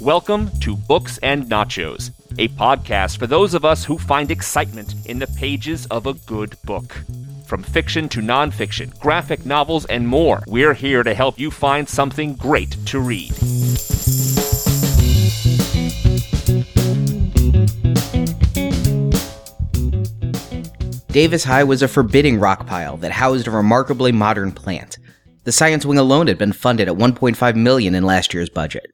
Welcome to Books and Nachos, a podcast for those of us who find excitement in the pages of a good book. From fiction to nonfiction, graphic novels, and more, we're here to help you find something great to read. Davis High was a forbidding rock pile that housed a remarkably modern plant. The science wing alone had been funded at 1.5 million in last year's budget.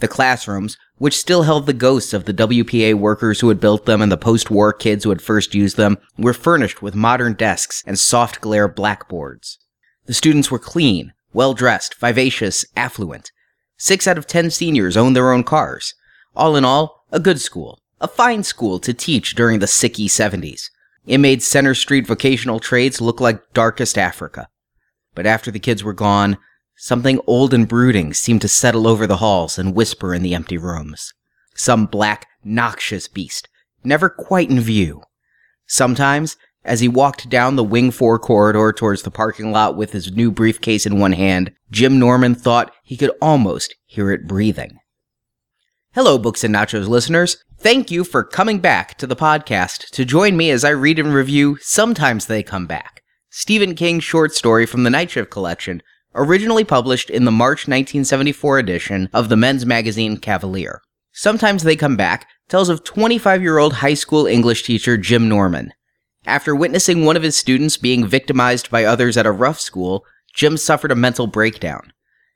The classrooms, which still held the ghosts of the WPA workers who had built them and the post-war kids who had first used them, were furnished with modern desks and soft glare blackboards. The students were clean, well-dressed, vivacious, affluent. Six out of ten seniors owned their own cars. All in all, a good school. A fine school to teach during the sicky 70s. It made Center Street vocational trades look like darkest Africa. But after the kids were gone, something old and brooding seemed to settle over the halls and whisper in the empty rooms. Some black, noxious beast, never quite in view. Sometimes, as he walked down the Wing 4 corridor towards the parking lot with his new briefcase in one hand, Jim Norman thought he could almost hear it breathing. Hello, Books and Nachos listeners. Thank you for coming back to the podcast to join me as I read and review Sometimes They Come Back, Stephen King's short story from the Night Shift collection, originally published in the March 1974 edition of the men's magazine Cavalier. Sometimes They Come Back tells of 25 year old high school English teacher Jim Norman. After witnessing one of his students being victimized by others at a rough school, Jim suffered a mental breakdown.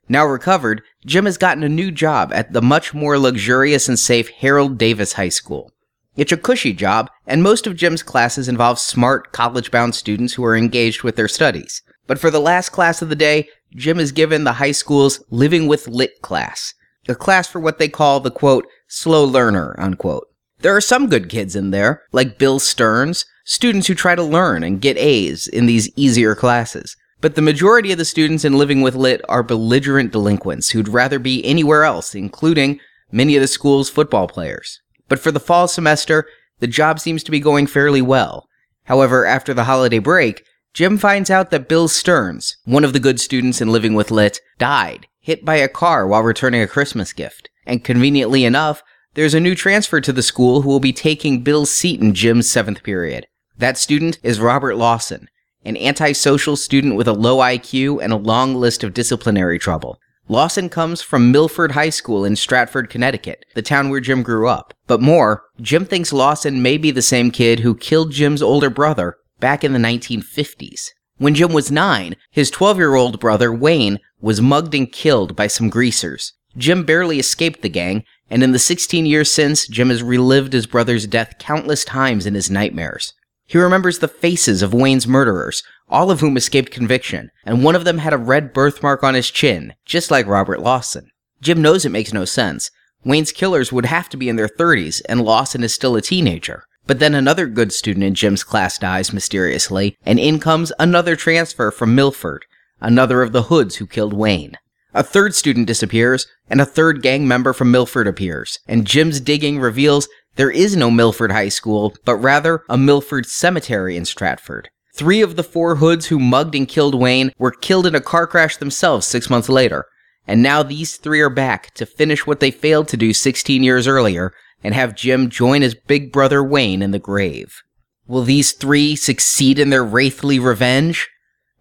Now recovered, Jim has gotten a new job at the much more luxurious and safe Harold Davis High School. It's a cushy job, and most of Jim's classes involve smart, college bound students who are engaged with their studies. But for the last class of the day, Jim is given the high school's Living with Lit class, a class for what they call the quote, slow learner, unquote. There are some good kids in there, like Bill Stearns, students who try to learn and get A's in these easier classes. But the majority of the students in Living with Lit are belligerent delinquents who'd rather be anywhere else, including many of the school's football players. But for the fall semester, the job seems to be going fairly well. However, after the holiday break, Jim finds out that Bill Stearns, one of the good students in Living with Lit, died, hit by a car while returning a Christmas gift. And conveniently enough, there's a new transfer to the school who will be taking Bill's seat in Jim's seventh period. That student is Robert Lawson, an antisocial student with a low IQ and a long list of disciplinary trouble. Lawson comes from Milford High School in Stratford, Connecticut, the town where Jim grew up. But more, Jim thinks Lawson may be the same kid who killed Jim's older brother back in the 1950s. When Jim was nine, his 12 year old brother, Wayne, was mugged and killed by some greasers. Jim barely escaped the gang, and in the 16 years since, Jim has relived his brother's death countless times in his nightmares. He remembers the faces of Wayne's murderers, all of whom escaped conviction, and one of them had a red birthmark on his chin, just like Robert Lawson. Jim knows it makes no sense. Wayne's killers would have to be in their 30s, and Lawson is still a teenager. But then another good student in Jim's class dies mysteriously, and in comes another transfer from Milford, another of the hoods who killed Wayne. A third student disappears, and a third gang member from Milford appears, and Jim's digging reveals there is no Milford High School, but rather a Milford Cemetery in Stratford. Three of the four hoods who mugged and killed Wayne were killed in a car crash themselves six months later. And now these three are back to finish what they failed to do 16 years earlier and have Jim join his big brother Wayne in the grave. Will these three succeed in their wraithly revenge?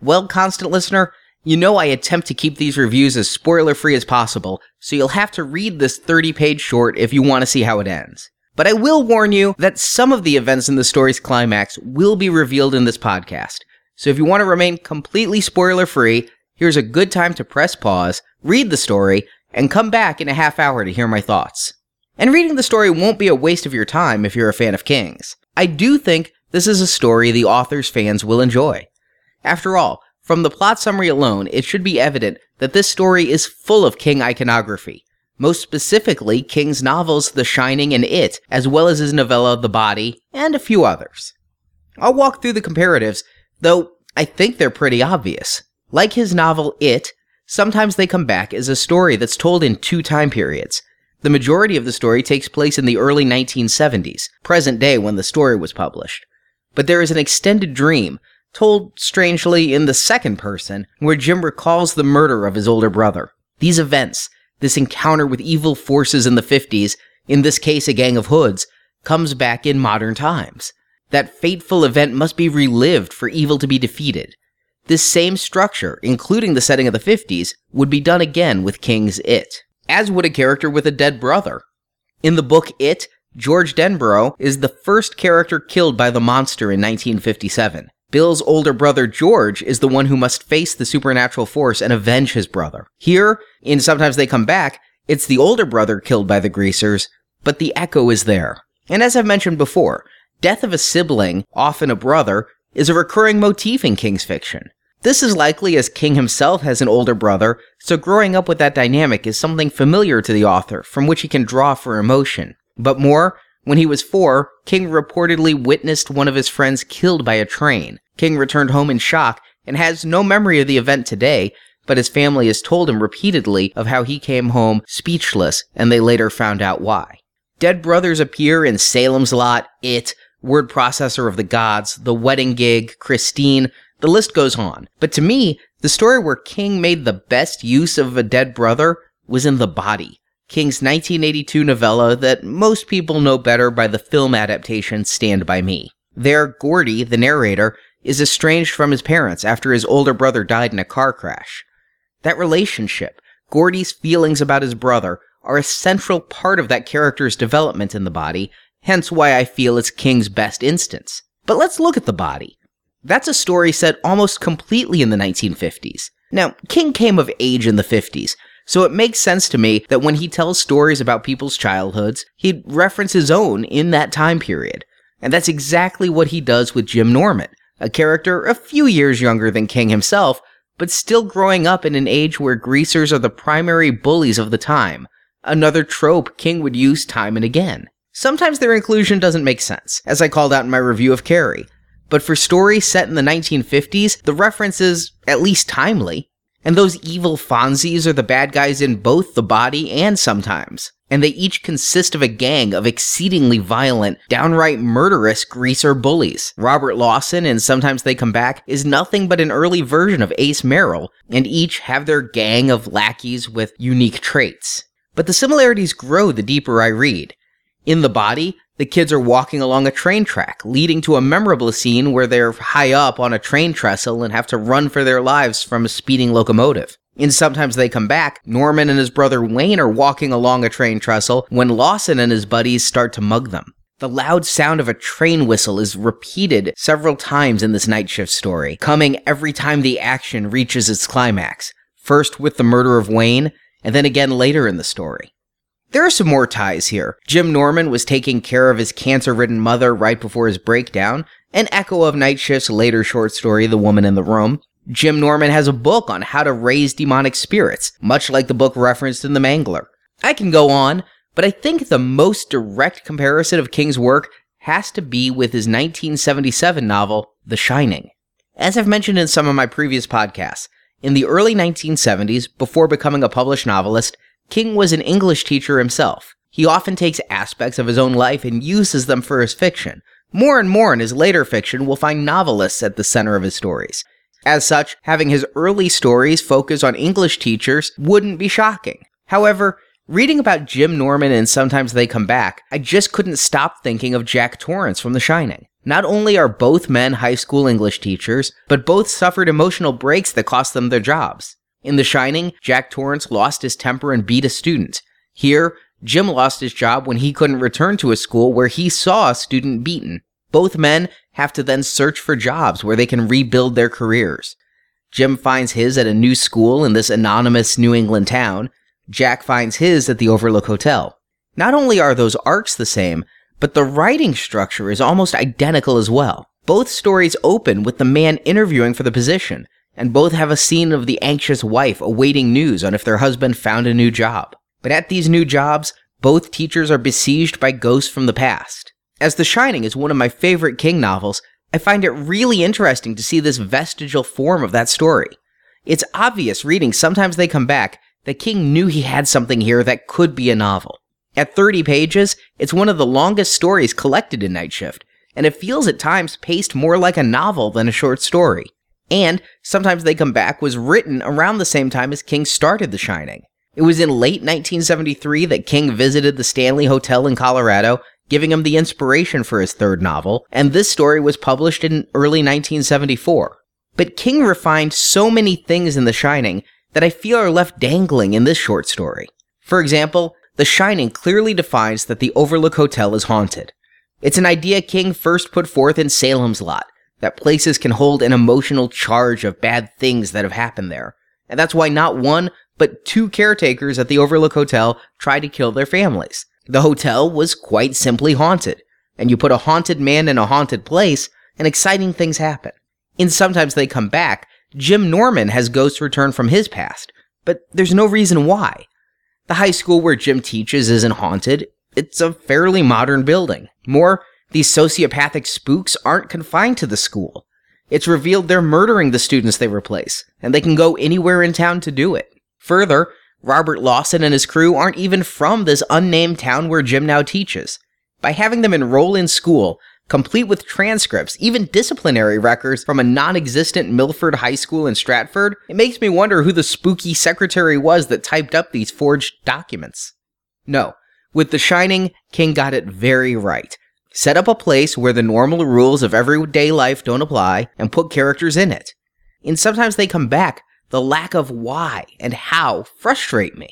Well, constant listener, you know I attempt to keep these reviews as spoiler free as possible, so you'll have to read this 30 page short if you want to see how it ends. But I will warn you that some of the events in the story's climax will be revealed in this podcast. So if you want to remain completely spoiler free, here's a good time to press pause, read the story, and come back in a half hour to hear my thoughts. And reading the story won't be a waste of your time if you're a fan of Kings. I do think this is a story the author's fans will enjoy. After all, from the plot summary alone, it should be evident that this story is full of King iconography most specifically King's novels The Shining and It, as well as his novella The Body, and a few others. I'll walk through the comparatives, though I think they're pretty obvious. Like his novel It, sometimes they come back as a story that's told in two time periods. The majority of the story takes place in the early 1970s, present day when the story was published. But there is an extended dream, told strangely in the second person, where Jim recalls the murder of his older brother. These events, this encounter with evil forces in the 50s, in this case a gang of hoods, comes back in modern times. That fateful event must be relived for evil to be defeated. This same structure, including the setting of the 50s, would be done again with King's It, as would a character with a dead brother. In the book It, George Denbrough is the first character killed by the monster in 1957. Bill's older brother George is the one who must face the supernatural force and avenge his brother. Here, in Sometimes They Come Back, it's the older brother killed by the greasers, but the echo is there. And as I've mentioned before, death of a sibling, often a brother, is a recurring motif in King's fiction. This is likely as King himself has an older brother, so growing up with that dynamic is something familiar to the author from which he can draw for emotion. But more, when he was four, King reportedly witnessed one of his friends killed by a train. King returned home in shock and has no memory of the event today, but his family has told him repeatedly of how he came home speechless and they later found out why. Dead brothers appear in Salem's Lot, It, Word Processor of the Gods, The Wedding Gig, Christine, the list goes on. But to me, the story where King made the best use of a dead brother was in The Body. King's 1982 novella that most people know better by the film adaptation Stand By Me. There, Gordy, the narrator, is estranged from his parents after his older brother died in a car crash. That relationship, Gordy's feelings about his brother, are a central part of that character's development in the body, hence why I feel it's King's best instance. But let's look at the body. That's a story set almost completely in the 1950s. Now, King came of age in the 50s, so it makes sense to me that when he tells stories about people's childhoods, he'd reference his own in that time period. And that's exactly what he does with Jim Norman, a character a few years younger than King himself, but still growing up in an age where greasers are the primary bullies of the time, another trope King would use time and again. Sometimes their inclusion doesn't make sense, as I called out in my review of Carrie, but for stories set in the 1950s, the reference is at least timely. And those evil Fonzies are the bad guys in both the body and sometimes. And they each consist of a gang of exceedingly violent, downright murderous greaser bullies. Robert Lawson and Sometimes They Come Back is nothing but an early version of Ace Merrill, and each have their gang of lackeys with unique traits. But the similarities grow the deeper I read. In the body, the kids are walking along a train track, leading to a memorable scene where they're high up on a train trestle and have to run for their lives from a speeding locomotive. And sometimes they come back. Norman and his brother Wayne are walking along a train trestle when Lawson and his buddies start to mug them. The loud sound of a train whistle is repeated several times in this night shift story, coming every time the action reaches its climax. First with the murder of Wayne, and then again later in the story. There are some more ties here. Jim Norman was taking care of his cancer ridden mother right before his breakdown, an echo of Night Shift's later short story, The Woman in the Room. Jim Norman has a book on how to raise demonic spirits, much like the book referenced in The Mangler. I can go on, but I think the most direct comparison of King's work has to be with his 1977 novel, The Shining. As I've mentioned in some of my previous podcasts, in the early 1970s, before becoming a published novelist, King was an English teacher himself. He often takes aspects of his own life and uses them for his fiction. More and more in his later fiction, we'll find novelists at the center of his stories. As such, having his early stories focus on English teachers wouldn't be shocking. However, reading about Jim Norman and Sometimes They Come Back, I just couldn't stop thinking of Jack Torrance from The Shining. Not only are both men high school English teachers, but both suffered emotional breaks that cost them their jobs. In The Shining, Jack Torrance lost his temper and beat a student. Here, Jim lost his job when he couldn't return to a school where he saw a student beaten. Both men have to then search for jobs where they can rebuild their careers. Jim finds his at a new school in this anonymous New England town. Jack finds his at the Overlook Hotel. Not only are those arcs the same, but the writing structure is almost identical as well. Both stories open with the man interviewing for the position, and both have a scene of the anxious wife awaiting news on if their husband found a new job. But at these new jobs, both teachers are besieged by ghosts from the past. As The Shining is one of my favorite King novels, I find it really interesting to see this vestigial form of that story. It's obvious reading Sometimes They Come Back that King knew he had something here that could be a novel. At 30 pages, it's one of the longest stories collected in Night Shift, and it feels at times paced more like a novel than a short story. And Sometimes They Come Back was written around the same time as King started The Shining. It was in late 1973 that King visited the Stanley Hotel in Colorado, giving him the inspiration for his third novel, and this story was published in early 1974. But King refined so many things in The Shining that I feel are left dangling in this short story. For example, The Shining clearly defines that the Overlook Hotel is haunted. It's an idea King first put forth in Salem's Lot, that places can hold an emotional charge of bad things that have happened there. And that's why not one, but two caretakers at the Overlook Hotel tried to kill their families. The hotel was quite simply haunted, and you put a haunted man in a haunted place, and exciting things happen. And sometimes they come back. Jim Norman has ghosts return from his past, but there's no reason why. The high school where Jim teaches isn't haunted. It's a fairly modern building. More, these sociopathic spooks aren't confined to the school. It's revealed they're murdering the students they replace, and they can go anywhere in town to do it. Further, Robert Lawson and his crew aren't even from this unnamed town where Jim now teaches. By having them enroll in school, complete with transcripts, even disciplinary records from a non existent Milford High School in Stratford, it makes me wonder who the spooky secretary was that typed up these forged documents. No, with The Shining, King got it very right. Set up a place where the normal rules of everyday life don't apply and put characters in it. And sometimes they come back. The lack of why and how frustrate me.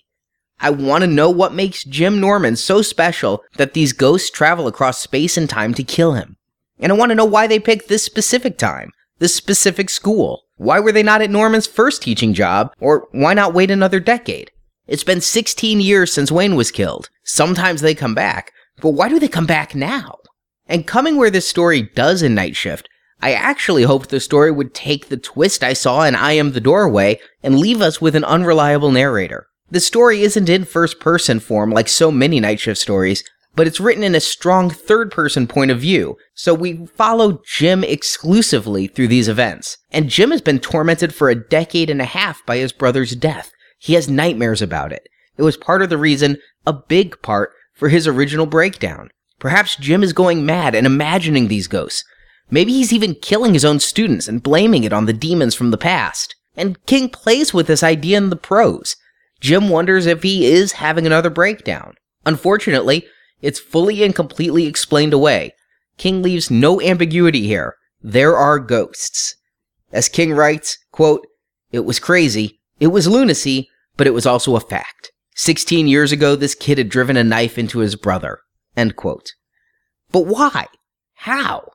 I want to know what makes Jim Norman so special that these ghosts travel across space and time to kill him. And I want to know why they picked this specific time, this specific school. Why were they not at Norman's first teaching job, or why not wait another decade? It's been 16 years since Wayne was killed. Sometimes they come back, but why do they come back now? And coming where this story does in Night Shift, I actually hoped the story would take the twist I saw in I Am the Doorway and leave us with an unreliable narrator. The story isn't in first person form like so many Night Shift stories, but it's written in a strong third person point of view, so we follow Jim exclusively through these events. And Jim has been tormented for a decade and a half by his brother's death. He has nightmares about it. It was part of the reason, a big part, for his original breakdown. Perhaps Jim is going mad and imagining these ghosts. Maybe he's even killing his own students and blaming it on the demons from the past. And King plays with this idea in the prose. Jim wonders if he is having another breakdown. Unfortunately, it's fully and completely explained away. King leaves no ambiguity here. There are ghosts. As King writes, quote, It was crazy, it was lunacy, but it was also a fact. Sixteen years ago, this kid had driven a knife into his brother. End quote. But why? How?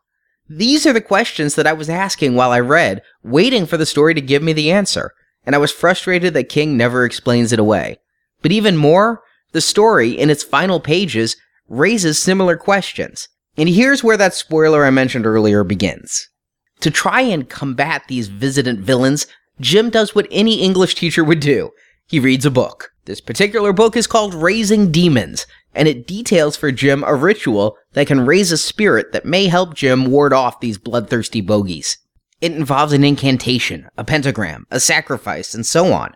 These are the questions that I was asking while I read, waiting for the story to give me the answer and I was frustrated that King never explains it away. But even more, the story, in its final pages, raises similar questions. And here's where that spoiler I mentioned earlier begins. To try and combat these visitant villains, Jim does what any English teacher would do. He reads a book. This particular book is called Raising Demons, and it details for Jim a ritual that can raise a spirit that may help Jim ward off these bloodthirsty bogies. It involves an incantation, a pentagram, a sacrifice, and so on.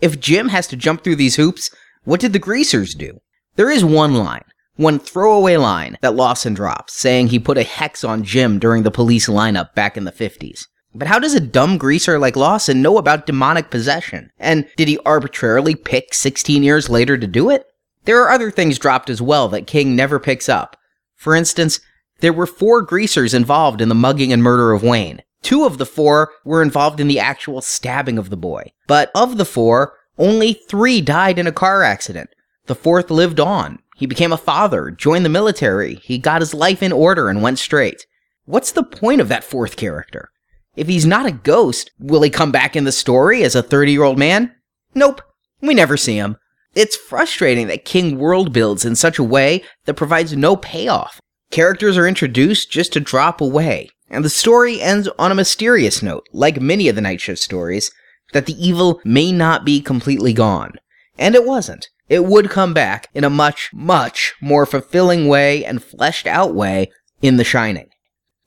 If Jim has to jump through these hoops, what did the greasers do? There is one line, one throwaway line that Lawson drops, saying he put a hex on Jim during the police lineup back in the 50s. But how does a dumb greaser like Lawson know about demonic possession? And did he arbitrarily pick 16 years later to do it? There are other things dropped as well that King never picks up. For instance, there were four greasers involved in the mugging and murder of Wayne. Two of the four were involved in the actual stabbing of the boy. But of the four, only three died in a car accident. The fourth lived on. He became a father, joined the military, he got his life in order and went straight. What's the point of that fourth character? If he's not a ghost, will he come back in the story as a 30 year old man? Nope. We never see him. It's frustrating that King world builds in such a way that provides no payoff. Characters are introduced just to drop away, and the story ends on a mysterious note, like many of the Night Shift stories, that the evil may not be completely gone. And it wasn't. It would come back in a much, much more fulfilling way and fleshed out way in The Shining.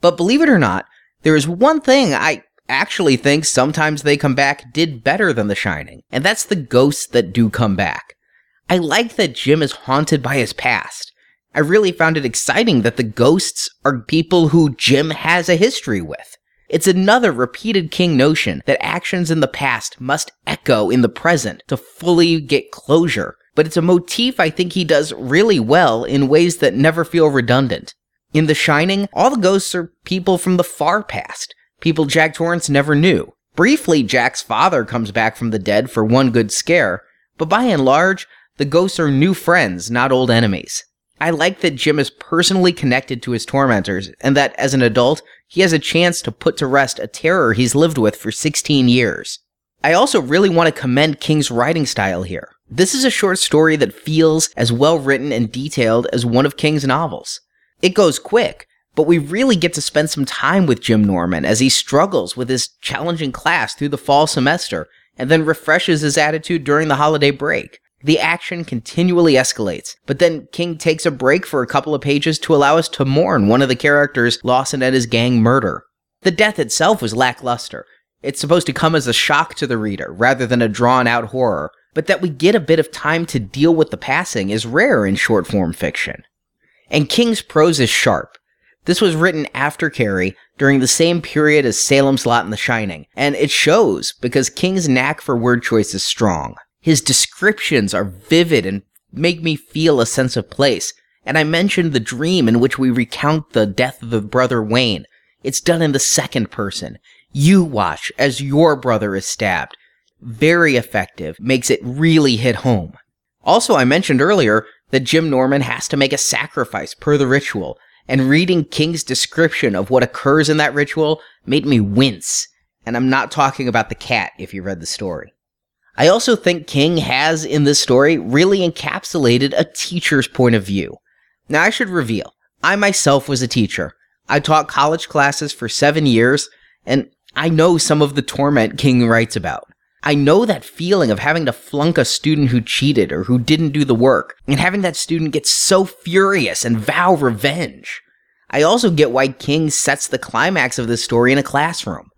But believe it or not, there is one thing I actually think sometimes they come back did better than The Shining, and that's the ghosts that do come back. I like that Jim is haunted by his past, I really found it exciting that the ghosts are people who Jim has a history with. It's another repeated King notion that actions in the past must echo in the present to fully get closure, but it's a motif I think he does really well in ways that never feel redundant. In The Shining, all the ghosts are people from the far past, people Jack Torrance never knew. Briefly, Jack's father comes back from the dead for one good scare, but by and large, the ghosts are new friends, not old enemies. I like that Jim is personally connected to his tormentors, and that as an adult, he has a chance to put to rest a terror he's lived with for 16 years. I also really want to commend King's writing style here. This is a short story that feels as well written and detailed as one of King's novels. It goes quick, but we really get to spend some time with Jim Norman as he struggles with his challenging class through the fall semester and then refreshes his attitude during the holiday break. The action continually escalates, but then King takes a break for a couple of pages to allow us to mourn one of the characters Lawson and his gang murder. The death itself was lackluster. It's supposed to come as a shock to the reader rather than a drawn out horror, but that we get a bit of time to deal with the passing is rare in short form fiction. And King's prose is sharp. This was written after Carrie during the same period as Salem's Lot and The Shining, and it shows because King's knack for word choice is strong. His descriptions are vivid and make me feel a sense of place. And I mentioned the dream in which we recount the death of the brother Wayne. It's done in the second person. You watch as your brother is stabbed. Very effective, makes it really hit home. Also, I mentioned earlier that Jim Norman has to make a sacrifice per the ritual, and reading King's description of what occurs in that ritual made me wince. And I'm not talking about the cat if you read the story. I also think King has in this story really encapsulated a teacher's point of view. Now I should reveal, I myself was a teacher. I taught college classes for seven years, and I know some of the torment King writes about. I know that feeling of having to flunk a student who cheated or who didn't do the work, and having that student get so furious and vow revenge. I also get why King sets the climax of this story in a classroom.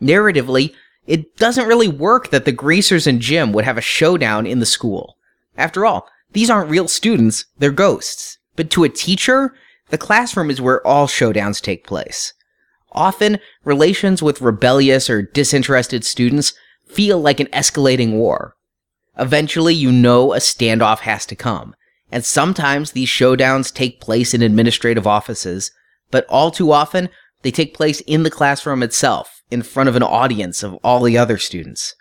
Narratively, it doesn't really work that the greasers and Jim would have a showdown in the school. After all, these aren't real students, they're ghosts. But to a teacher, the classroom is where all showdowns take place. Often, relations with rebellious or disinterested students feel like an escalating war. Eventually, you know a standoff has to come, and sometimes these showdowns take place in administrative offices, but all too often, they take place in the classroom itself, in front of an audience of all the other students.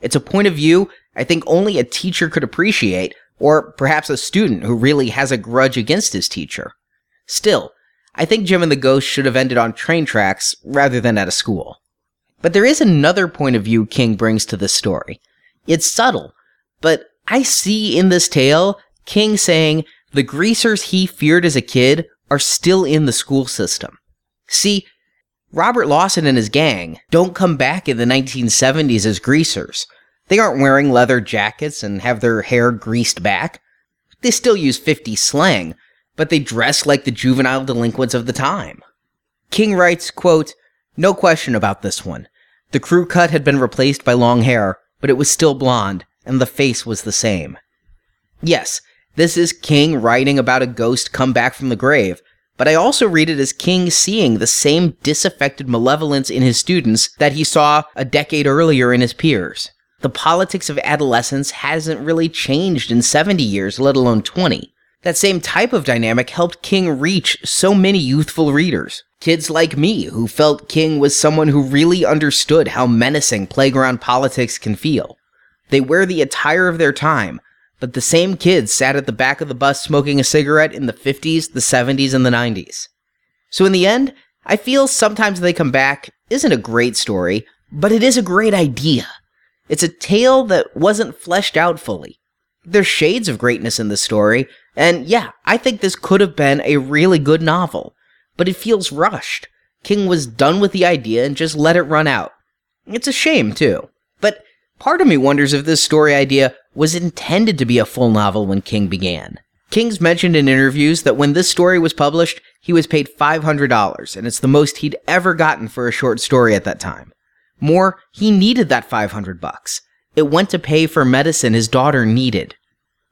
It's a point of view I think only a teacher could appreciate, or perhaps a student who really has a grudge against his teacher. Still, I think Jim and the Ghost should have ended on train tracks rather than at a school. But there is another point of view King brings to this story. It's subtle, but I see in this tale King saying the greasers he feared as a kid are still in the school system. See, Robert Lawson and his gang don't come back in the 1970s as greasers. They aren't wearing leather jackets and have their hair greased back. They still use 50 slang, but they dress like the juvenile delinquents of the time. King writes, quote, No question about this one. The crew cut had been replaced by long hair, but it was still blonde, and the face was the same. Yes, this is King writing about a ghost come back from the grave, but I also read it as King seeing the same disaffected malevolence in his students that he saw a decade earlier in his peers. The politics of adolescence hasn't really changed in 70 years, let alone 20. That same type of dynamic helped King reach so many youthful readers. Kids like me who felt King was someone who really understood how menacing playground politics can feel. They wear the attire of their time, but the same kids sat at the back of the bus smoking a cigarette in the 50s, the 70s, and the 90s. So in the end, I feel sometimes they come back isn't a great story, but it is a great idea. It's a tale that wasn't fleshed out fully. There's shades of greatness in the story, and yeah, I think this could have been a really good novel, but it feels rushed. King was done with the idea and just let it run out. It's a shame, too. But part of me wonders if this story idea was intended to be a full novel when King began. King's mentioned in interviews that when this story was published, he was paid $500, and it's the most he'd ever gotten for a short story at that time. More, he needed that 500 bucks. It went to pay for medicine his daughter needed.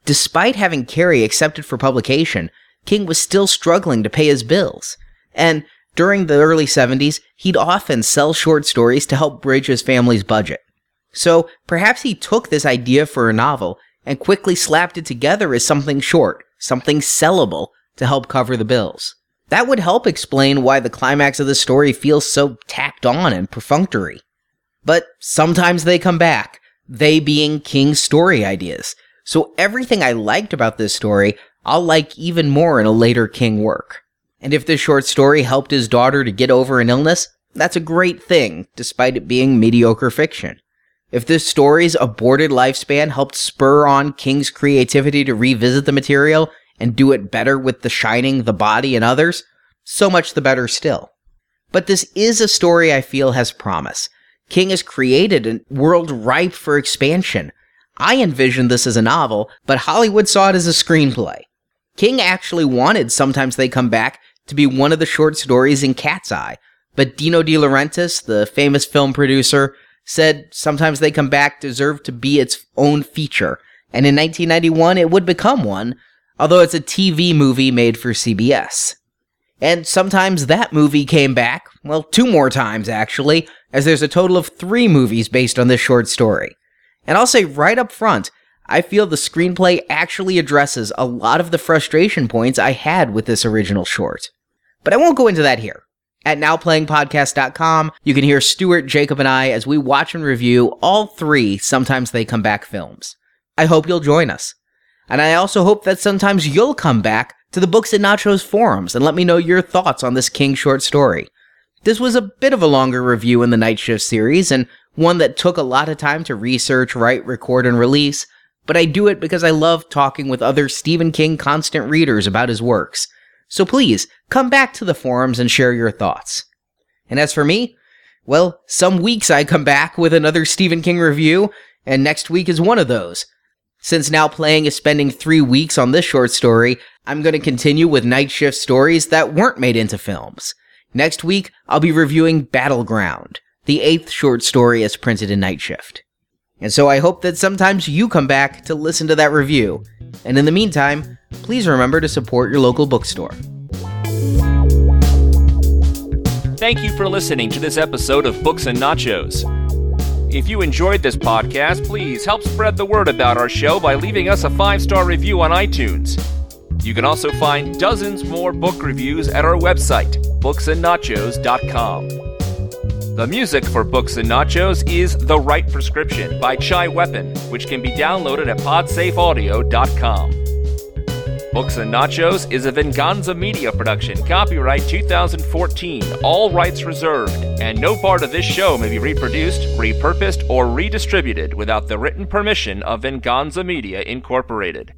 Despite having Carrie accepted for publication, King was still struggling to pay his bills. And during the early 70s, he'd often sell short stories to help bridge his family's budget. So perhaps he took this idea for a novel and quickly slapped it together as something short, something sellable to help cover the bills. That would help explain why the climax of the story feels so tacked on and perfunctory. But sometimes they come back, they being King's story ideas. So everything I liked about this story, I'll like even more in a later King work. And if this short story helped his daughter to get over an illness, that's a great thing, despite it being mediocre fiction. If this story's aborted lifespan helped spur on King's creativity to revisit the material and do it better with The Shining, The Body, and others, so much the better still. But this is a story I feel has promise. King has created a world ripe for expansion. I envisioned this as a novel, but Hollywood saw it as a screenplay. King actually wanted Sometimes They Come Back to be one of the short stories in Cat's Eye, but Dino De Laurentiis, the famous film producer, said Sometimes They Come Back deserve to be its own feature, and in 1991 it would become one, although it's a TV movie made for CBS. And sometimes that movie came back, well, two more times actually, as there's a total of three movies based on this short story. And I'll say right up front, I feel the screenplay actually addresses a lot of the frustration points I had with this original short. But I won't go into that here. At nowplayingpodcast.com, you can hear Stuart, Jacob, and I as we watch and review all three Sometimes They Come Back films. I hope you'll join us. And I also hope that sometimes you'll come back to the Books and Nachos forums and let me know your thoughts on this King short story. This was a bit of a longer review in the Night Shift series and one that took a lot of time to research, write, record, and release, but I do it because I love talking with other Stephen King constant readers about his works. So please, come back to the forums and share your thoughts. And as for me, well, some weeks I come back with another Stephen King review, and next week is one of those. Since Now Playing is spending three weeks on this short story, I'm going to continue with night shift stories that weren't made into films. Next week, I'll be reviewing Battleground, the eighth short story as printed in Night Shift. And so I hope that sometimes you come back to listen to that review. And in the meantime, please remember to support your local bookstore. Thank you for listening to this episode of Books and Nachos. If you enjoyed this podcast, please help spread the word about our show by leaving us a five star review on iTunes. You can also find dozens more book reviews at our website, booksandnachos.com. The music for Books and Nachos is The Right Prescription by Chai Weapon, which can be downloaded at podsafeaudio.com. Books and Nachos is a Venganza Media production, copyright 2014, all rights reserved, and no part of this show may be reproduced, repurposed, or redistributed without the written permission of Venganza Media Incorporated.